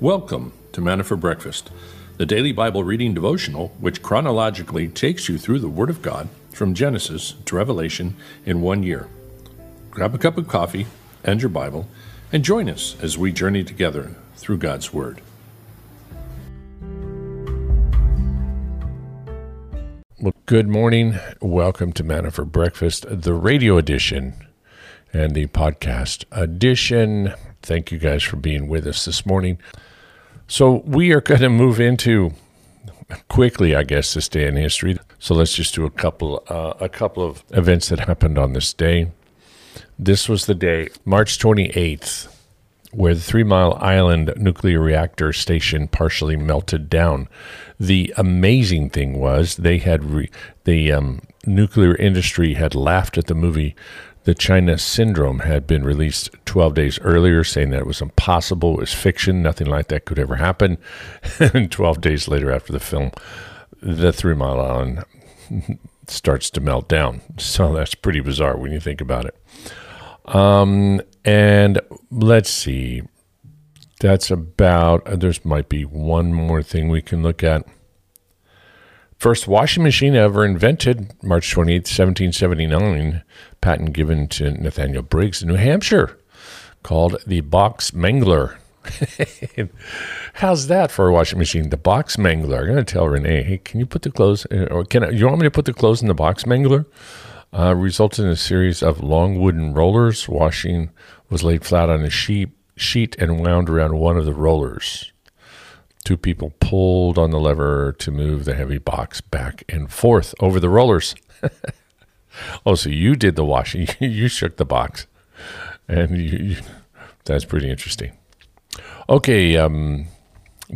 Welcome to Manna for Breakfast, the daily Bible reading devotional which chronologically takes you through the Word of God from Genesis to Revelation in one year. Grab a cup of coffee and your Bible and join us as we journey together through God's Word. Well, good morning. Welcome to Manna for Breakfast, the radio edition and the podcast edition. Thank you guys for being with us this morning. So we are going to move into quickly, I guess, this day in history. So let's just do a couple, uh, a couple of events that happened on this day. This was the day, March 28th, where the Three Mile Island nuclear reactor station partially melted down. The amazing thing was they had re- the um, nuclear industry had laughed at the movie the China Syndrome had been released 12 days earlier, saying that it was impossible, it was fiction, nothing like that could ever happen. and 12 days later, after the film, the Three Mile Island starts to melt down. So that's pretty bizarre when you think about it. Um, and let's see. That's about, uh, there's might be one more thing we can look at. First washing machine ever invented, March 28, 1779, patent given to Nathaniel Briggs in New Hampshire, called the Box Mangler. How's that for a washing machine? The Box Mangler. I'm going to tell Renee, hey, can you put the clothes, uh, or can I, you want me to put the clothes in the Box Mangler? Uh, resulted in a series of long wooden rollers. Washing was laid flat on a sheet, sheet and wound around one of the rollers. Two people pulled on the lever to move the heavy box back and forth over the rollers. oh, so you did the washing. you shook the box. And you, you, that's pretty interesting. Okay, um,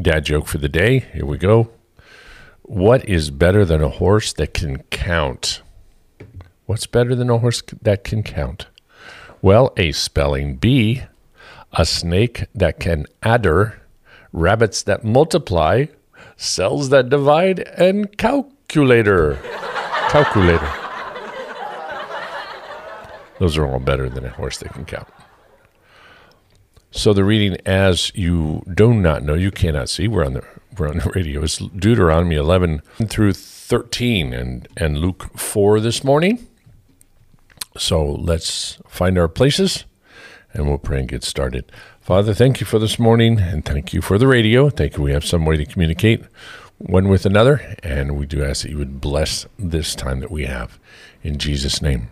dad joke for the day. Here we go. What is better than a horse that can count? What's better than a horse that can count? Well, a spelling bee, a snake that can adder, rabbits that multiply, cells that divide, and calculator. calculator. Those are all better than a horse that can count. So the reading, as you do not know, you cannot see. We're on the we're on the radio. It's Deuteronomy 11 through 13 and and Luke 4 this morning. So let's find our places and we'll pray and get started. Father, thank you for this morning and thank you for the radio. Thank you. We have some way to communicate one with another, and we do ask that you would bless this time that we have. In Jesus' name,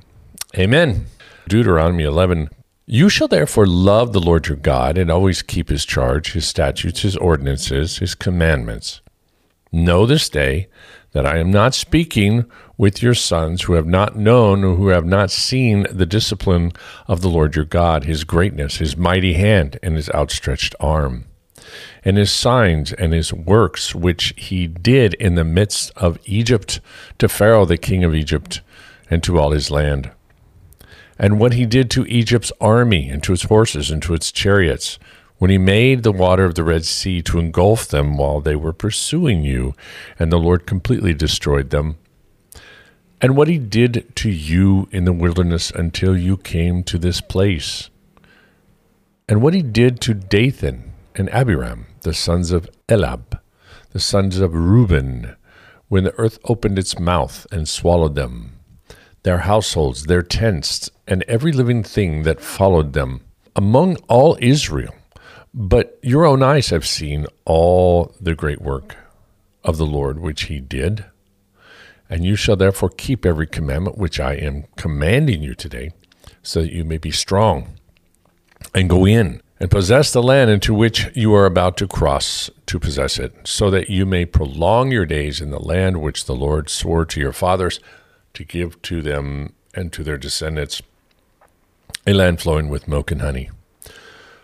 amen. Deuteronomy 11. You shall therefore love the Lord your God and always keep his charge, his statutes, his ordinances, his commandments. Know this day that I am not speaking with your sons who have not known or who have not seen the discipline of the Lord your God, his greatness, his mighty hand, and his outstretched arm, and his signs and his works which he did in the midst of Egypt to Pharaoh the king of Egypt and to all his land. And what he did to Egypt's army and to its horses and to its chariots, when he made the water of the Red Sea to engulf them while they were pursuing you, and the Lord completely destroyed them. And what he did to you in the wilderness until you came to this place. And what he did to Dathan and Abiram, the sons of Eliab, the sons of Reuben, when the earth opened its mouth and swallowed them, their households, their tents, and every living thing that followed them, among all Israel but your own eyes have seen all the great work of the Lord which he did. And you shall therefore keep every commandment which I am commanding you today, so that you may be strong and go in and possess the land into which you are about to cross to possess it, so that you may prolong your days in the land which the Lord swore to your fathers to give to them and to their descendants, a land flowing with milk and honey.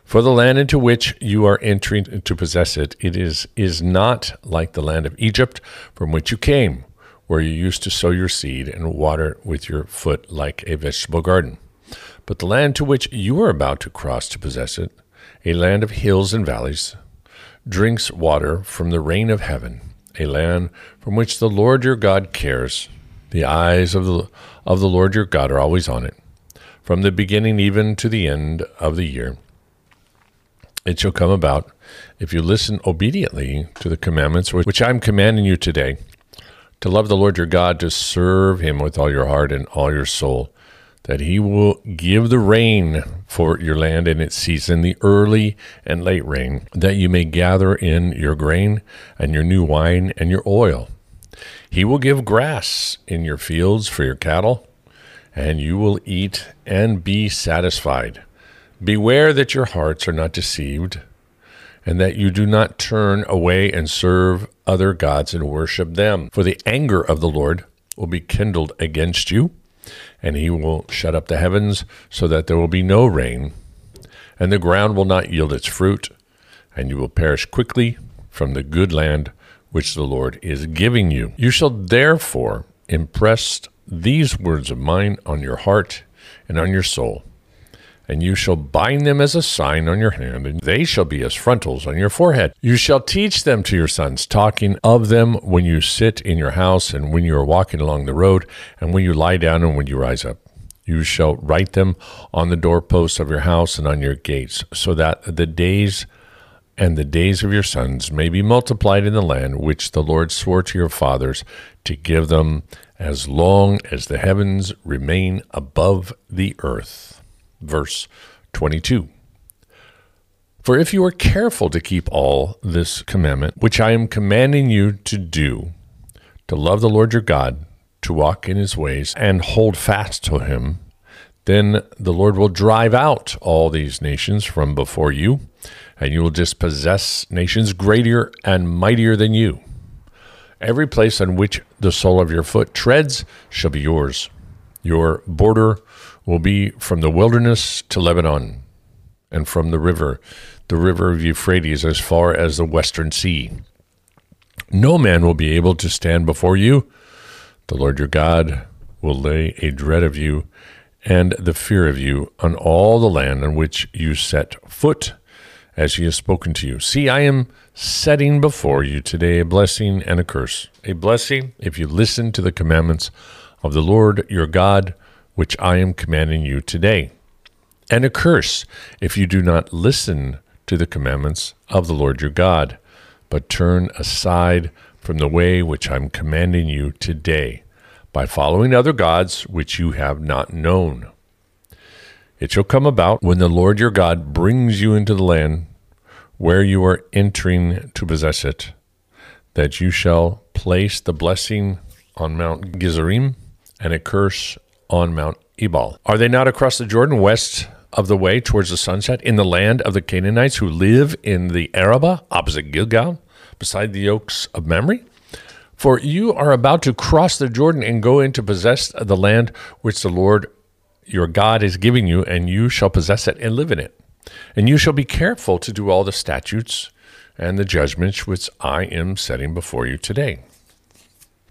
For the land into which you are entering to possess it, it is, is not like the land of Egypt from which you came, where you used to sow your seed and water with your foot like a vegetable garden. But the land to which you are about to cross to possess it, a land of hills and valleys, drinks water from the rain of heaven, a land from which the Lord your God cares. The eyes of the, of the Lord your God are always on it, from the beginning even to the end of the year It shall come about if you listen obediently to the commandments which I'm commanding you today, to love the Lord your God, to serve him with all your heart and all your soul, that he will give the rain for your land in its season, the early and late rain, that you may gather in your grain and your new wine and your oil. He will give grass in your fields for your cattle, and you will eat and be satisfied. Beware that your hearts are not deceived, and that you do not turn away and serve other gods and worship them. For the anger of the Lord will be kindled against you, and he will shut up the heavens so that there will be no rain, and the ground will not yield its fruit, and you will perish quickly from the good land which the Lord is giving you. You shall therefore impress these words of mine on your heart and on your soul and you shall bind them as a sign on your hand, and they shall be as frontals on your forehead. You shall teach them to your sons, talking of them when you sit in your house, and when you are walking along the road, and when you lie down, and when you rise up. You shall write them on the doorposts of your house and on your gates, so that the days and the days of your sons may be multiplied in the land which the Lord swore to your fathers to give them as long as the heavens remain above the earth verse 22. For if you are careful to keep all this commandment, which I am commanding you to do, to love the Lord your God, to walk in his ways, and hold fast to him, then the Lord will drive out all these nations from before you, and you will dispossess nations greater and mightier than you. Every place on which the sole of your foot treads shall be yours. Your border will be from the wilderness to Lebanon, and from the river, the river of Euphrates, as far as the western sea. No man will be able to stand before you. The Lord your God will lay a dread of you and the fear of you on all the land on which you set foot, as he has spoken to you. See, I am setting before you today a blessing and a curse. A blessing if you listen to the commandments of the Lord your God which I am commanding you today, and a curse if you do not listen to the commandments of the Lord your God, but turn aside from the way which I'm commanding you today, by following other gods which you have not known. It shall come about when the Lord your God brings you into the land where you are entering to possess it, that you shall place the blessing on Mount Gerizim and a curse on Mount Ebal. Are they not across the Jordan west of the way towards the sunset in the land of the Canaanites who live in the Arabah opposite Gilgal beside the oaks of Mamre? For you are about to cross the Jordan and go in to possess the land which the Lord your God is giving you, and you shall possess it and live in it. And you shall be careful to do all the statutes and the judgments which I am setting before you today.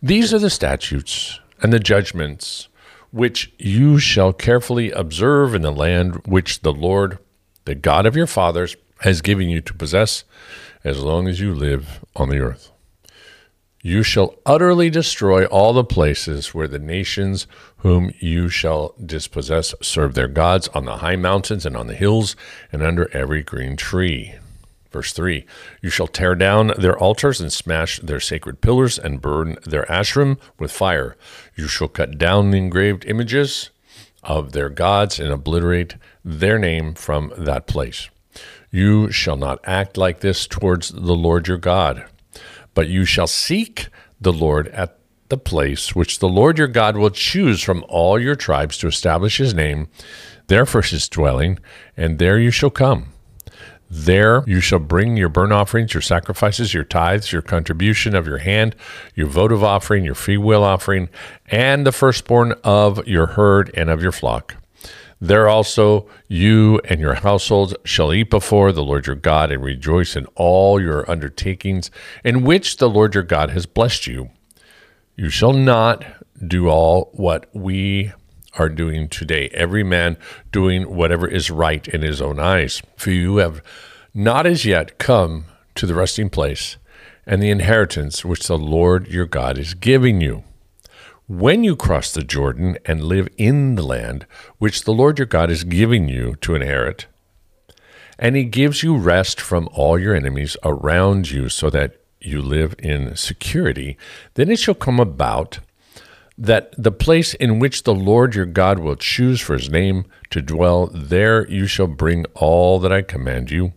These are the statutes and the judgments which you shall carefully observe in the land which the Lord, the God of your fathers, has given you to possess as long as you live on the earth. You shall utterly destroy all the places where the nations whom you shall dispossess serve their gods on the high mountains and on the hills and under every green tree. Verse 3 You shall tear down their altars and smash their sacred pillars and burn their Asherim with fire. You shall cut down the engraved images of their gods and obliterate their name from that place. You shall not act like this towards the Lord your God, but you shall seek the Lord at the place which the Lord your God will choose from all your tribes to establish his name, there for his dwelling, and there you shall come. There you shall bring your burnt offerings, your sacrifices, your tithes, your contribution of your hand, your votive offering, your freewill offering, and the firstborn of your herd and of your flock. There also you and your households shall eat before the Lord your God and rejoice in all your undertakings in which the Lord your God has blessed you. You shall not do all what we are doing today, every man doing whatever is right in his own eyes. For you have not as yet come to the resting place and the inheritance which the Lord your God is giving you. When you cross the Jordan and live in the land which the Lord your God is giving you to inherit, and he gives you rest from all your enemies around you so that you live in security, then it shall come about that the place in which the Lord your God will choose for his name to dwell, there you shall bring all that I command you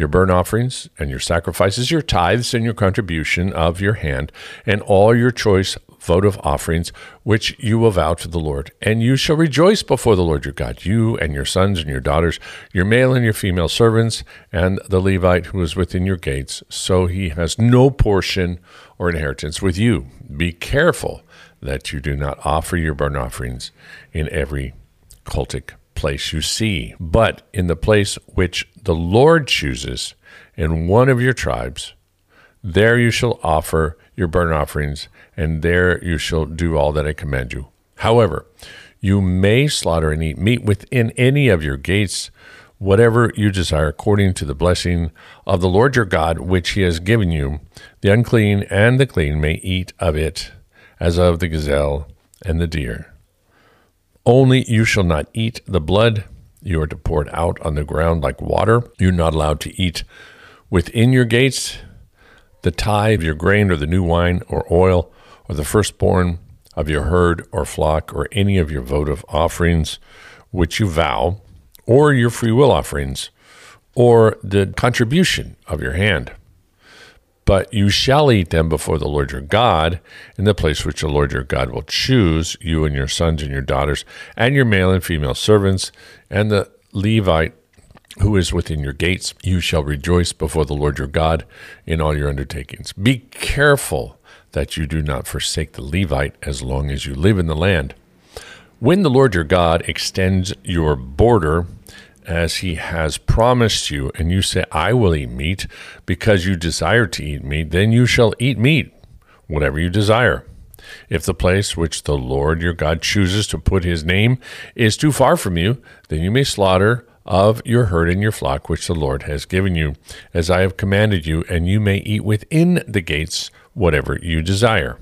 your burnt offerings and your sacrifices, your tithes and your contribution of your hand, and all your choice votive offerings which you will vow to the Lord. And you shall rejoice before the Lord your God, you and your sons and your daughters, your male and your female servants, and the Levite who is within your gates. So he has no portion or inheritance with you. Be careful that you do not offer your burnt offerings in every cultic place you see, but in the place which the Lord chooses in one of your tribes, there you shall offer your burnt offerings, and there you shall do all that I command you. However, you may slaughter and eat meat within any of your gates, whatever you desire, according to the blessing of the Lord your God, which he has given you. The unclean and the clean may eat of it as of the gazelle and the deer. Only you shall not eat the blood. You are to pour it out on the ground like water. You're not allowed to eat within your gates the tithe of your grain or the new wine or oil or the firstborn of your herd or flock or any of your votive offerings which you vow or your free will offerings or the contribution of your hand but you shall eat them before the Lord your God in the place which the Lord your God will choose, you and your sons and your daughters, and your male and female servants, and the Levite who is within your gates. You shall rejoice before the Lord your God in all your undertakings. Be careful that you do not forsake the Levite as long as you live in the land. When the Lord your God extends your border, as he has promised you, and you say, I will eat meat because you desire to eat meat, then you shall eat meat, whatever you desire. If the place which the Lord your God chooses to put his name is too far from you, then you may slaughter of your herd and your flock which the Lord has given you, as I have commanded you, and you may eat within the gates whatever you desire.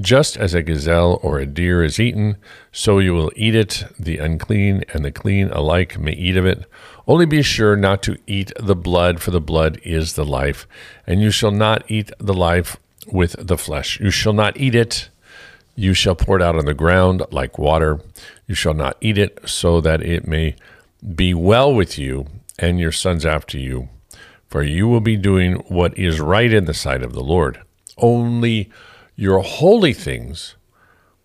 Just as a gazelle or a deer is eaten, so you will eat it. The unclean and the clean alike may eat of it. Only be sure not to eat the blood, for the blood is the life, and you shall not eat the life with the flesh. You shall not eat it. You shall pour it out on the ground like water. You shall not eat it, so that it may be well with you and your sons after you. For you will be doing what is right in the sight of the Lord. Only your holy things,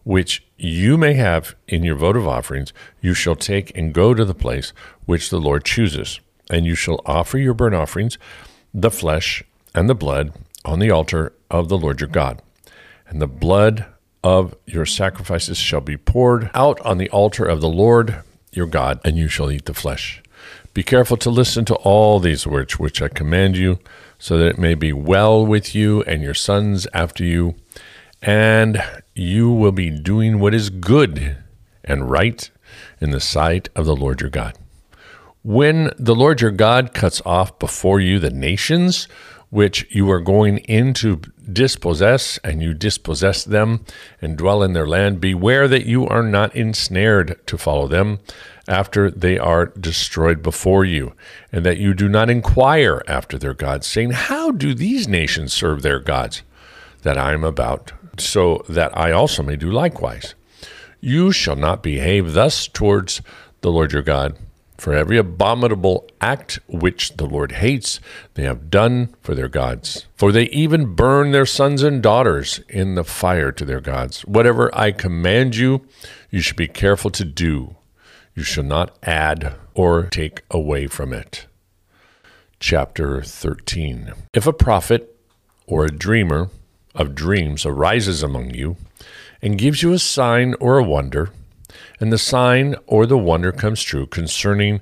which you may have in your votive offerings, you shall take and go to the place which the Lord chooses. And you shall offer your burnt offerings, the flesh and the blood, on the altar of the Lord your God. And the blood of your sacrifices shall be poured out on the altar of the Lord your God, and you shall eat the flesh. Be careful to listen to all these words which I command you, so that it may be well with you and your sons after you and you will be doing what is good and right in the sight of the Lord your God. When the Lord your God cuts off before you the nations which you are going in to dispossess, and you dispossess them and dwell in their land, beware that you are not ensnared to follow them after they are destroyed before you, and that you do not inquire after their gods, saying, How do these nations serve their gods that I am about so that I also may do likewise. You shall not behave thus towards the Lord your God. For every abominable act which the Lord hates, they have done for their gods. For they even burn their sons and daughters in the fire to their gods. Whatever I command you, you should be careful to do. You shall not add or take away from it. Chapter 13 If a prophet or a dreamer of dreams arises among you and gives you a sign or a wonder, and the sign or the wonder comes true concerning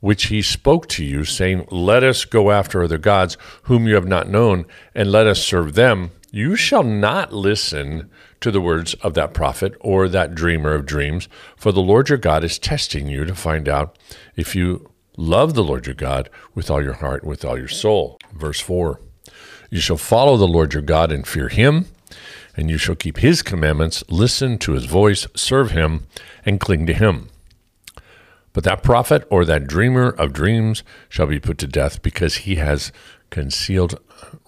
which he spoke to you, saying, Let us go after other gods whom you have not known, and let us serve them, you shall not listen to the words of that prophet or that dreamer of dreams, for the Lord your God is testing you to find out if you love the Lord your God with all your heart with all your soul. Verse 4. You shall follow the Lord your God and fear him, and you shall keep his commandments, listen to his voice, serve him, and cling to him. But that prophet or that dreamer of dreams shall be put to death because he has concealed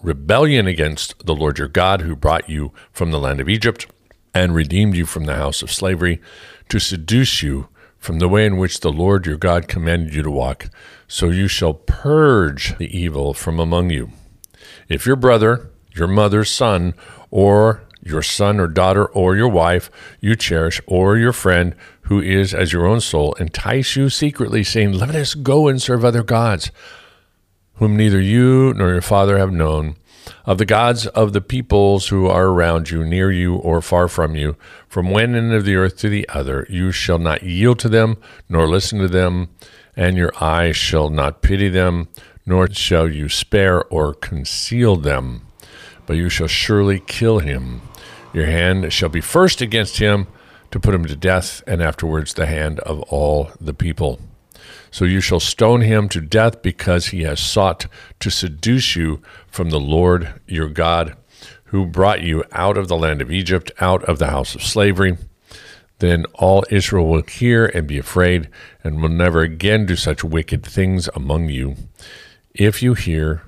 rebellion against the Lord your God who brought you from the land of Egypt and redeemed you from the house of slavery to seduce you from the way in which the Lord your God commanded you to walk. So you shall purge the evil from among you. If your brother, your mother's son, or your son or daughter or your wife you cherish or your friend who is as your own soul entice you secretly, saying, Let us go and serve other gods, whom neither you nor your father have known, of the gods of the peoples who are around you, near you or far from you, from one end of the earth to the other. You shall not yield to them, nor listen to them, and your eyes shall not pity them, nor shall you spare or conceal them, but you shall surely kill him. Your hand shall be first against him to put him to death, and afterwards the hand of all the people. So you shall stone him to death because he has sought to seduce you from the Lord your God, who brought you out of the land of Egypt, out of the house of slavery. Then all Israel will hear and be afraid, and will never again do such wicked things among you. If you hear,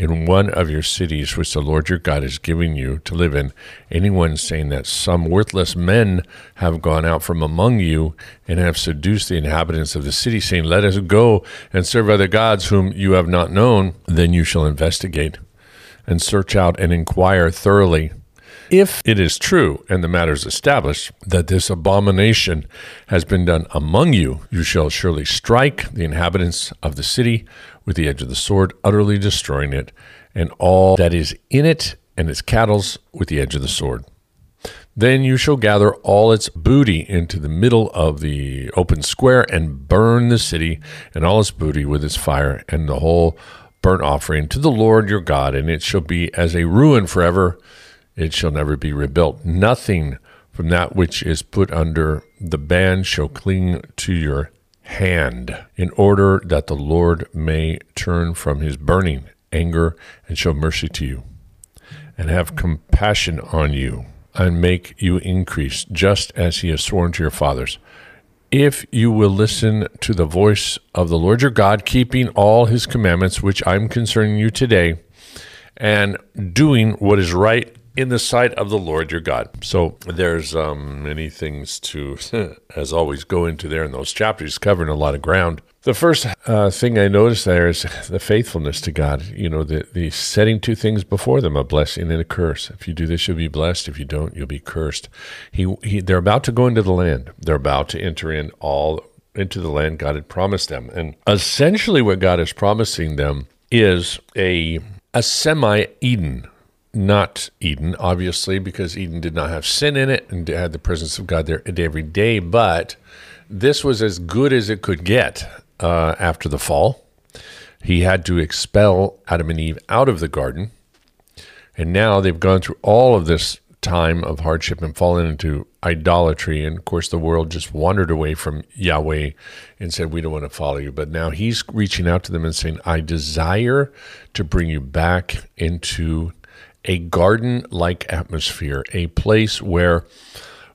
in one of your cities which the Lord your God is giving you to live in, anyone saying that some worthless men have gone out from among you and have seduced the inhabitants of the city, saying, Let us go and serve other gods whom you have not known, then you shall investigate and search out and inquire thoroughly. If it is true, and the matter is established, that this abomination has been done among you, you shall surely strike the inhabitants of the city with the edge of the sword, utterly destroying it, and all that is in it and its cattle with the edge of the sword. Then you shall gather all its booty into the middle of the open square and burn the city and all its booty with its fire and the whole burnt offering to the Lord your God, and it shall be as a ruin forever. It shall never be rebuilt. Nothing from that which is put under the ban shall cling to your hand, in order that the Lord may turn from his burning anger and show mercy to you, and have compassion on you, and make you increase, just as he has sworn to your fathers. If you will listen to the voice of the Lord your God, keeping all his commandments, which I'm concerning you today, and doing what is right in the sight of the Lord your God. So there's um, many things to, as always, go into there in those chapters, covering a lot of ground. The first uh, thing I noticed there is the faithfulness to God. You know, the, the setting two things before them, a blessing and a curse. If you do this, you'll be blessed. If you don't, you'll be cursed. He, he, they're about to go into the land. They're about to enter in all into the land God had promised them. And essentially what God is promising them is a, a semi Eden not Eden, obviously, because Eden did not have sin in it and had the presence of God there every day. But this was as good as it could get uh, after the fall. He had to expel Adam and Eve out of the garden. And now they've gone through all of this time of hardship and fallen into idolatry. And of course, the world just wandered away from Yahweh and said, We don't want to follow you. But now he's reaching out to them and saying, I desire to bring you back into a garden like atmosphere, a place where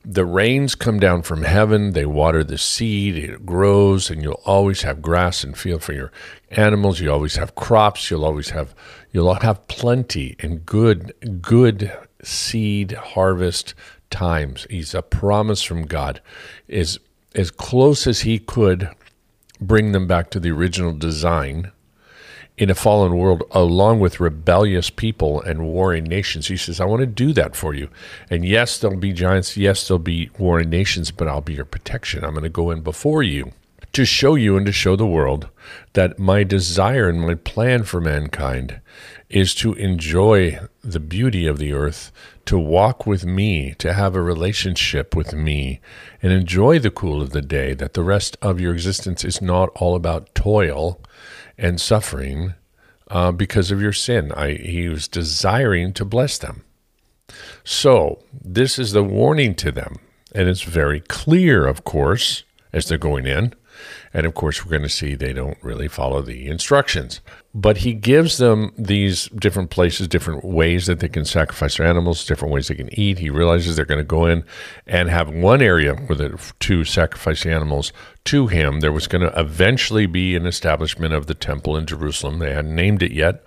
the rains come down from heaven, they water the seed, it grows, and you'll always have grass and field for your animals. You always have crops. You'll always have you'll have plenty and good good seed harvest times. He's a promise from God, is as close as he could bring them back to the original design in a fallen world along with rebellious people and warring nations. He says, I want to do that for you. And yes, there'll be giants. Yes, there'll be warring nations, but I'll be your protection. I'm going to go in before you to show you and to show the world that my desire and my plan for mankind is to enjoy the beauty of the earth, to walk with me, to have a relationship with me, and enjoy the cool of the day, that the rest of your existence is not all about toil and suffering uh, because of your sin. I, he was desiring to bless them. So, this is the warning to them. And it's very clear, of course, as they're going in. And of course, we're going to see they don't really follow the instructions. But he gives them these different places, different ways that they can sacrifice their animals, different ways they can eat. He realizes they're going to go in and have one area where the to sacrifice the animals to him. There was going to eventually be an establishment of the temple in Jerusalem. They hadn't named it yet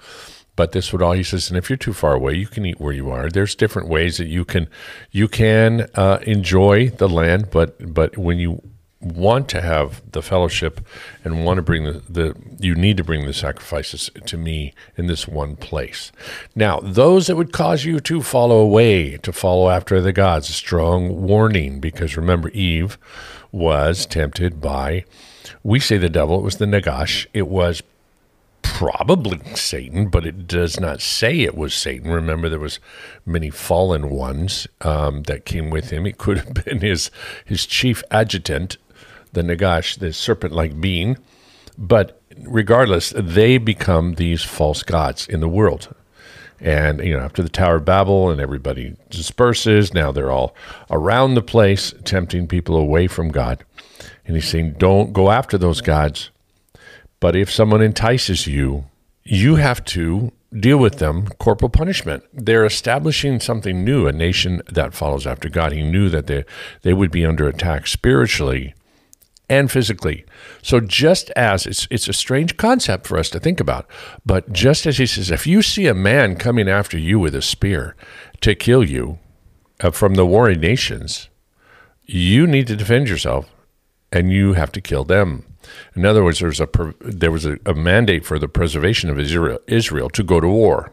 but this would all he says and if you're too far away you can eat where you are there's different ways that you can you can uh, enjoy the land but but when you want to have the fellowship and want to bring the, the you need to bring the sacrifices to me in this one place now those that would cause you to follow away to follow after the gods strong warning because remember eve was tempted by we say the devil it was the nagash it was probably Satan, but it does not say it was Satan. Remember, there was many fallen ones um, that came with him. It could have been his his chief adjutant, the Nagash, the serpent-like being. But regardless, they become these false gods in the world. And you know, after the Tower of Babel, and everybody disperses. Now they're all around the place, tempting people away from God. And he's saying, "Don't go after those gods." But if someone entices you, you have to deal with them corporal punishment. They're establishing something new, a nation that follows after God. He knew that they, they would be under attack spiritually and physically. So just as it's it's a strange concept for us to think about, but just as he says if you see a man coming after you with a spear to kill you uh, from the warring nations, you need to defend yourself and you have to kill them. In other words, there's a there was a, a mandate for the preservation of Israel, Israel to go to war,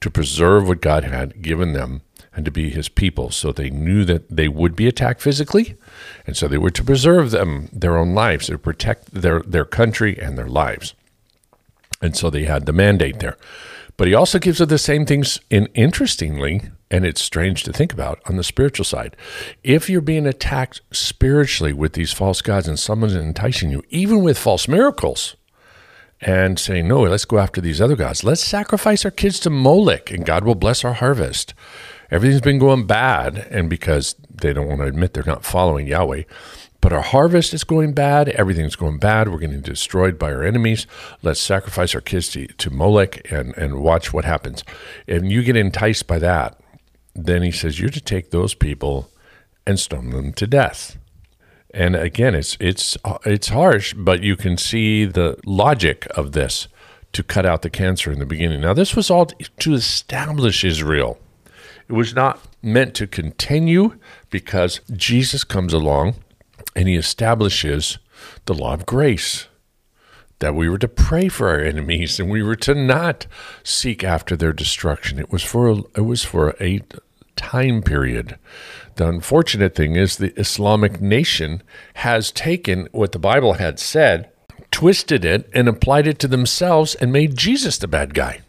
to preserve what God had given them and to be his people. So they knew that they would be attacked physically, and so they were to preserve them their own lives, to protect their, their country and their lives. And so they had the mandate there. But he also gives us the same things in interestingly, and it's strange to think about on the spiritual side. If you're being attacked spiritually with these false gods and someone's enticing you, even with false miracles, and saying, No, let's go after these other gods. Let's sacrifice our kids to Molech and God will bless our harvest. Everything's been going bad, and because they don't want to admit they're not following Yahweh, but our harvest is going bad. Everything's going bad. We're getting destroyed by our enemies. Let's sacrifice our kids to, to Molech and, and watch what happens. And you get enticed by that. Then he says, You're to take those people and stone them to death. And again, it's it's it's harsh, but you can see the logic of this to cut out the cancer in the beginning. Now, this was all to establish Israel. It was not meant to continue because Jesus comes along and he establishes the law of grace that we were to pray for our enemies and we were to not seek after their destruction. It was for a, it was for a time period. The unfortunate thing is the Islamic nation has taken what the Bible had said, twisted it, and applied it to themselves and made Jesus the bad guy.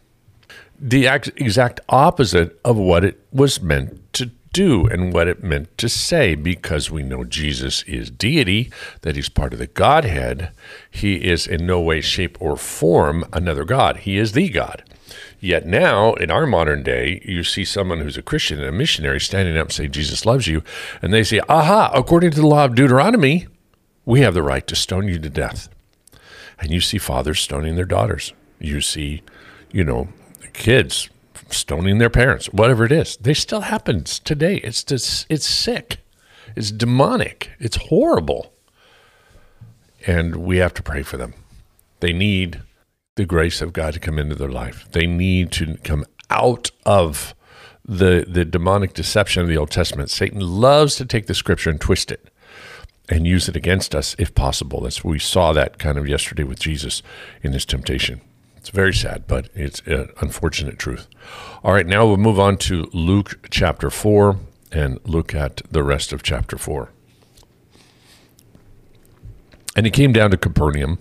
The exact opposite of what it was meant to do and what it meant to say because we know Jesus is deity, that he's part of the Godhead. He is in no way, shape, or form another God. He is the God. Yet now, in our modern day, you see someone who's a Christian and a missionary standing up and say, Jesus loves you. And they say, aha, according to the law of Deuteronomy, we have the right to stone you to death. And you see fathers stoning their daughters. You see, you know, kids stoning their parents, whatever it is. They still happens today. It's just, it's sick. It's demonic. It's horrible. And we have to pray for them. They need the grace of God to come into their life. They need to come out of the the demonic deception of the Old Testament. Satan loves to take the scripture and twist it and use it against us if possible. That's we saw that kind of yesterday with Jesus in his temptation. It's very sad, but it's an unfortunate truth. All right, now we'll move on to Luke chapter 4 and look at the rest of chapter 4. And he came down to Capernaum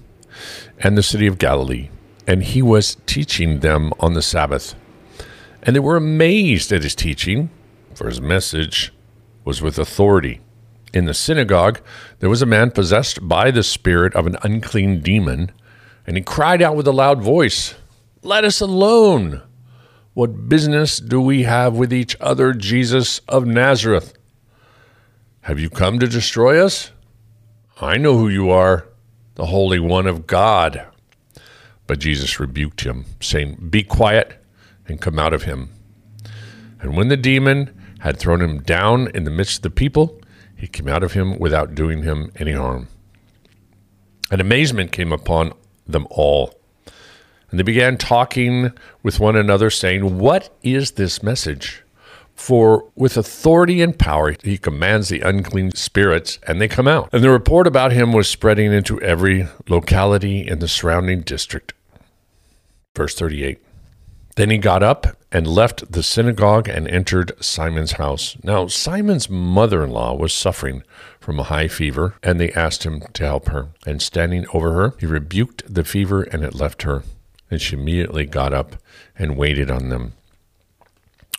and the city of Galilee, and he was teaching them on the Sabbath. And they were amazed at his teaching, for his message was with authority. In the synagogue, there was a man possessed by the spirit of an unclean demon and he cried out with a loud voice, Let us alone! What business do we have with each other, Jesus of Nazareth? Have you come to destroy us? I know who you are, the Holy One of God. But Jesus rebuked him, saying, Be quiet and come out of him. And when the demon had thrown him down in the midst of the people, he came out of him without doing him any harm. And amazement came upon them all. And they began talking with one another, saying, What is this message? For with authority and power he commands the unclean spirits, and they come out. And the report about him was spreading into every locality in the surrounding district. Verse 38. Then he got up and left the synagogue and entered Simon's house. Now, Simon's mother in law was suffering from a high fever, and they asked him to help her. And standing over her, he rebuked the fever, and it left her. And she immediately got up and waited on them.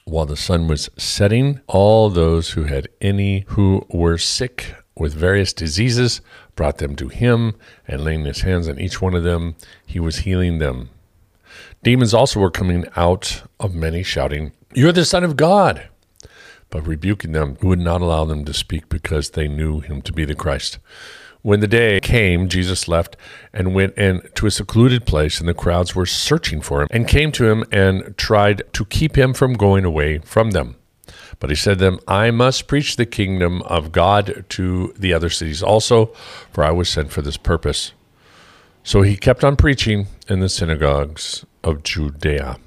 While the sun was setting, all those who had any who were sick with various diseases brought them to him, and laying his hands on each one of them, he was healing them. Demons also were coming out of many, shouting, You're the Son of God! But rebuking them, he would not allow them to speak because they knew him to be the Christ. When the day came, Jesus left and went into a secluded place, and the crowds were searching for him, and came to him and tried to keep him from going away from them. But he said to them, I must preach the kingdom of God to the other cities also, for I was sent for this purpose. So he kept on preaching in the synagogues of Judea.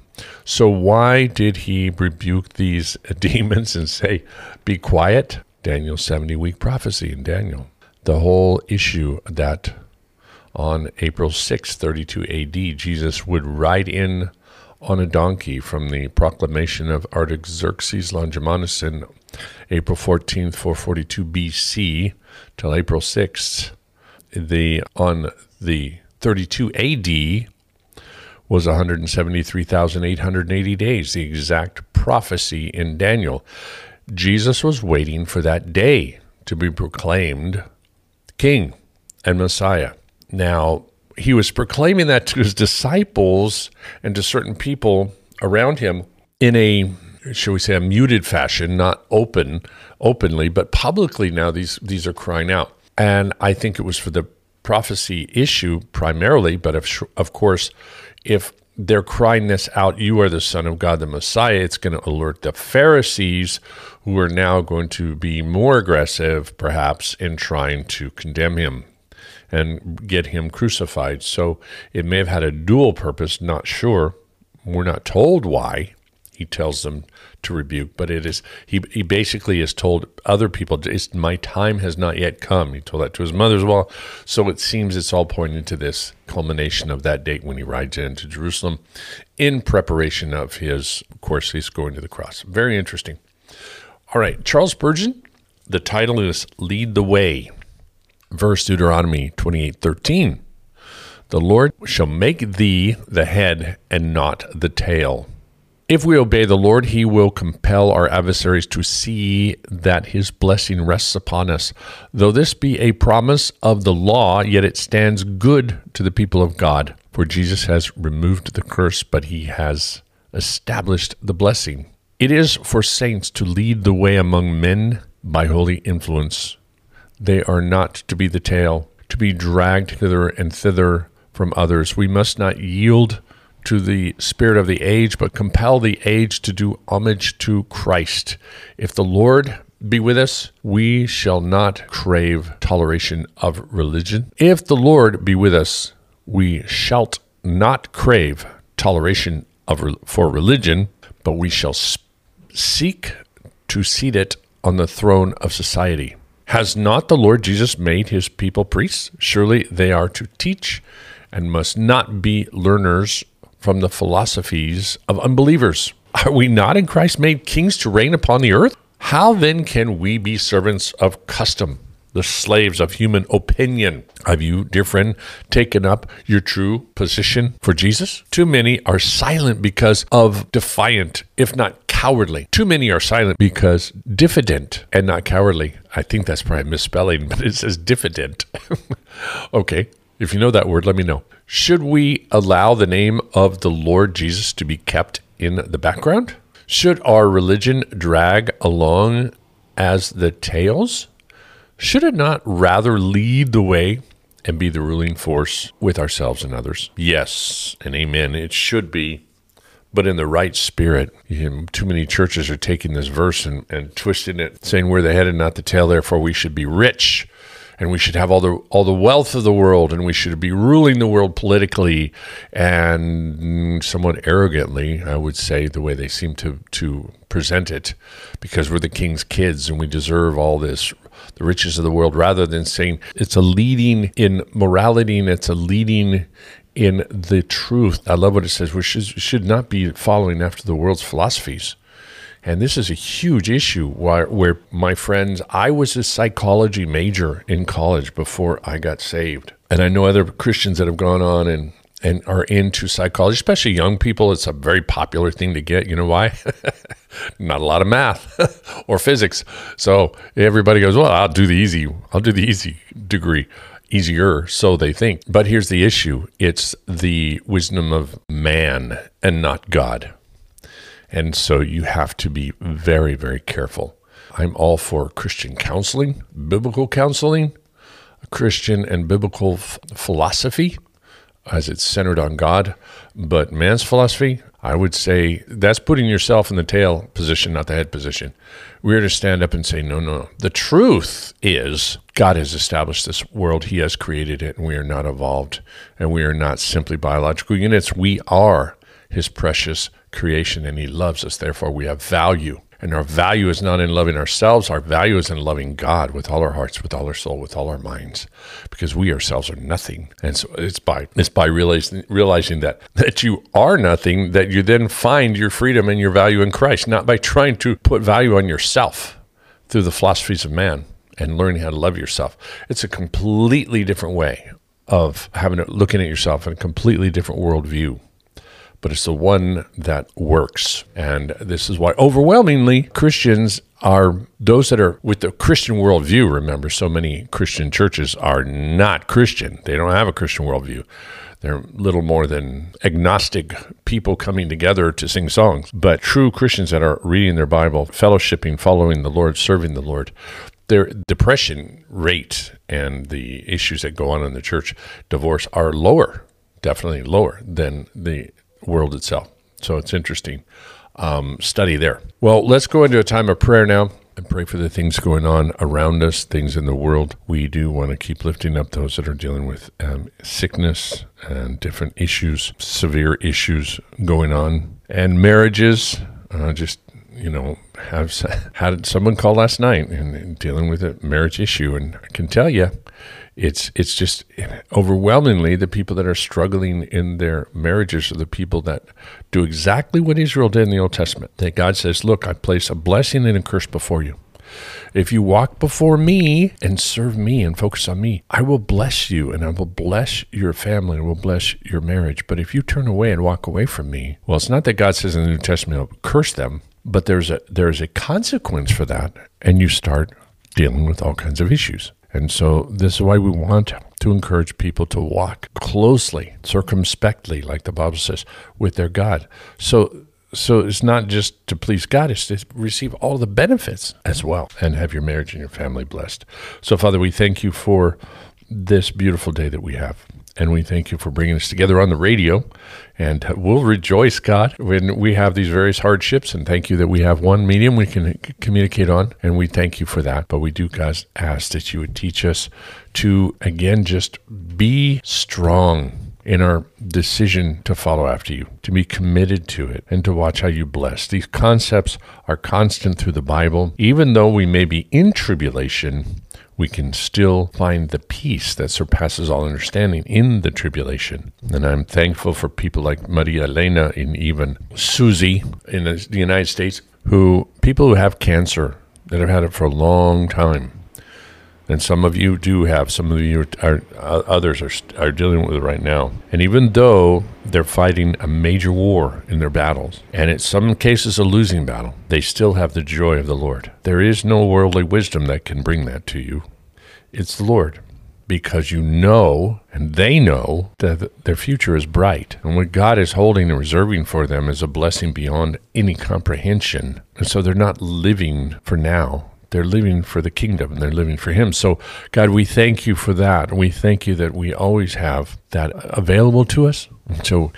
So why did he rebuke these demons and say, Be quiet? Daniel's 70 week prophecy in Daniel. The whole issue that on April 6, 32 AD, Jesus would ride in on a donkey from the proclamation of Artaxerxes Longimanus in April 14th, 442 BC till April 6th. The on the 32 AD was 173,880 days, the exact prophecy in Daniel. Jesus was waiting for that day to be proclaimed king and Messiah. Now, he was proclaiming that to his disciples and to certain people around him in a shall we say a muted fashion not open openly but publicly now these these are crying out and i think it was for the prophecy issue primarily but of, of course if they're crying this out, you are the Son of God, the Messiah, it's going to alert the Pharisees, who are now going to be more aggressive, perhaps, in trying to condemn him and get him crucified. So it may have had a dual purpose, not sure. We're not told why he tells them to rebuke, but it is he he basically has told other people, "My time has not yet come." He told that to his mother as well. So it seems it's all pointing to this culmination of that date when he rides into Jerusalem, in preparation of his. Of course, he's going to the cross. Very interesting. All right, Charles Spurgeon. The title is "Lead the Way." Verse Deuteronomy twenty-eight thirteen. The Lord shall make thee the head and not the tail if we obey the Lord, he will compel our adversaries to see that his blessing rests upon us. Though this be a promise of the law, yet it stands good to the people of God. For Jesus has removed the curse, but he has established the blessing. It is for saints to lead the way among men by holy influence. They are not to be the tail, to be dragged hither and thither from others. We must not yield to the spirit of the age, but compel the age to do homage to Christ. If the Lord be with us, we shall not crave toleration of religion. If the Lord be with us, we shalt not crave toleration of for religion, but we shall seek to seat it on the throne of society. Has not the Lord Jesus made his people priests? Surely they are to teach and must not be learners from the philosophies of unbelievers. Are we not in Christ made kings to reign upon the earth? How then can we be servants of custom, the slaves of human opinion? Have you, dear friend, taken up your true position for Jesus? Too many are silent because of defiant, if not cowardly. Too many are silent because diffident and not cowardly. I think that's probably misspelling, but it says diffident. okay, if you know that word, let me know. Should we allow the name of the Lord Jesus to be kept in the background? Should our religion drag along as the tails? Should it not rather lead the way and be the ruling force with ourselves and others. Yes, and amen. It should be but in the right spirit. You know, too many churches are taking this verse and, and twisting it, saying we're the head and not the tail, therefore we should be rich and we should have all the all the wealth of the world and we should be ruling the world politically and somewhat arrogantly, I would say, the way they seem to to present it, because we're the king's kids and we deserve all this the riches of the world rather than saying it's a leading in morality and it's a leading in the truth. I love what it says. We should, should not be following after the world's philosophies. And this is a huge issue where, where, my friends, I was a psychology major in college before I got saved. And I know other Christians that have gone on and, and are into psychology, especially young people. It's a very popular thing to get. You know why? Not a lot of math or physics. So everybody goes, well, I'll do the easy, I'll do the easy degree easier, so they think. But here's the issue it's the wisdom of man and not God. And so you have to be very, very careful. I'm all for Christian counseling, biblical counseling, Christian and biblical f- philosophy as it's centered on God. But man's philosophy, I would say that's putting yourself in the tail position, not the head position. We're to stand up and say, no, no. The truth is, God has established this world. He has created it, and we are not evolved, and we are not simply biological units. We are His precious creation, and He loves us. Therefore, we have value. And our value is not in loving ourselves. Our value is in loving God with all our hearts, with all our soul, with all our minds, because we ourselves are nothing. And so it's by it's by realizing realizing that that you are nothing that you then find your freedom and your value in Christ, not by trying to put value on yourself through the philosophies of man and learning how to love yourself. It's a completely different way of having it looking at yourself in a completely different worldview but it's the one that works. And this is why overwhelmingly Christians are those that are with the Christian worldview. Remember, so many Christian churches are not Christian, they don't have a Christian worldview. They're little more than agnostic people coming together to sing songs. But true Christians that are reading their Bible, fellowshipping, following the Lord, serving the Lord, their depression rate and the issues that go on in the church, divorce, are lower, definitely lower than the world itself. So it's interesting um, study there. Well, let's go into a time of prayer now and pray for the things going on around us, things in the world. We do want to keep lifting up those that are dealing with um, sickness and different issues, severe issues going on, and marriages. Uh, just you know, have had someone call last night and, and dealing with a marriage issue, and I can tell you, it's it's just overwhelmingly the people that are struggling in their marriages are the people that do exactly what Israel did in the Old Testament. That God says, "Look, I place a blessing and a curse before you. If you walk before me and serve me and focus on me, I will bless you and I will bless your family and will bless your marriage. But if you turn away and walk away from me, well, it's not that God says in the New Testament, I'll curse them, but there's a there's a consequence for that, and you start dealing with all kinds of issues. And so, this is why we want to encourage people to walk closely, circumspectly, like the Bible says, with their God. So, so it's not just to please God, it's to receive all the benefits as well and have your marriage and your family blessed. So, Father, we thank you for this beautiful day that we have. And we thank you for bringing us together on the radio. And we'll rejoice, God, when we have these various hardships. And thank you that we have one medium we can communicate on. And we thank you for that. But we do, God, ask that you would teach us to, again, just be strong in our decision to follow after you, to be committed to it, and to watch how you bless. These concepts are constant through the Bible. Even though we may be in tribulation, we can still find the peace that surpasses all understanding in the tribulation. And I'm thankful for people like Maria Elena and even Susie in the United States, who people who have cancer that have had it for a long time. And some of you do have, some of you are, others are, are dealing with it right now. And even though they're fighting a major war in their battles, and in some cases a losing battle, they still have the joy of the Lord. There is no worldly wisdom that can bring that to you. It's the Lord because you know and they know that their future is bright. And what God is holding and reserving for them is a blessing beyond any comprehension. And so they're not living for now, They're living for the kingdom and they're living for Him. So, God, we thank you for that. We thank you that we always have that available to us. So,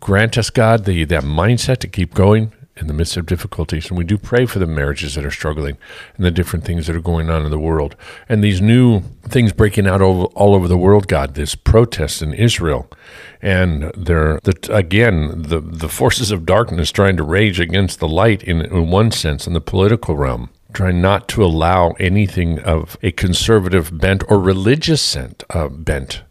grant us, God, the that mindset to keep going in the midst of difficulties. And we do pray for the marriages that are struggling and the different things that are going on in the world. And these new things breaking out all, all over the world, God, this protest in Israel. And they're, the, again, the, the forces of darkness trying to rage against the light in, in one sense in the political realm. Trying not to allow anything of a conservative bent or religious uh, bent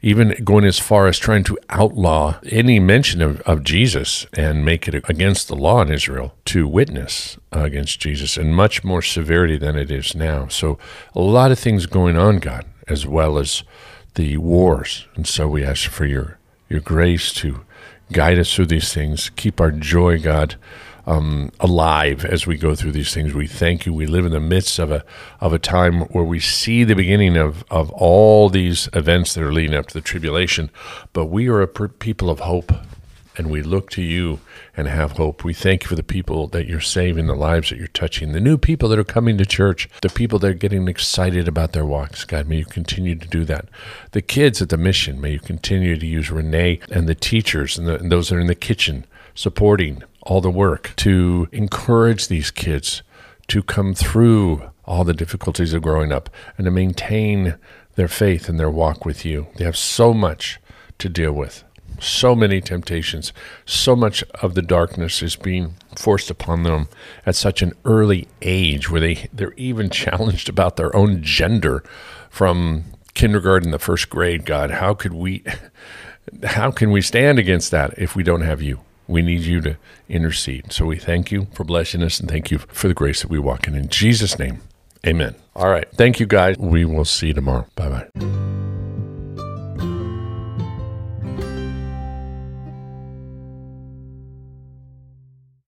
even going as far as trying to outlaw any mention of, of Jesus and make it against the law in Israel to witness against Jesus and much more severity than it is now. So, a lot of things going on, God, as well as the wars. And so, we ask for your, your grace to guide us through these things, keep our joy, God um, alive as we go through these things. We thank you. We live in the midst of a of a time where we see the beginning of of all these events that are leading up to the tribulation, but we are a people of hope. And we look to you and have hope. We thank you for the people that you're saving, the lives that you're touching, the new people that are coming to church, the people that are getting excited about their walks. God, may you continue to do that. The kids at the mission, may you continue to use Renee and the teachers and, the, and those that are in the kitchen supporting all the work to encourage these kids to come through all the difficulties of growing up and to maintain their faith and their walk with you. They have so much to deal with, so many temptations, so much of the darkness is being forced upon them at such an early age where they, they're even challenged about their own gender from kindergarten the first grade. God how could we how can we stand against that if we don't have you we need you to intercede. So we thank you for blessing us and thank you for the grace that we walk in. In Jesus' name, amen. All right. Thank you, guys. We will see you tomorrow. Bye bye.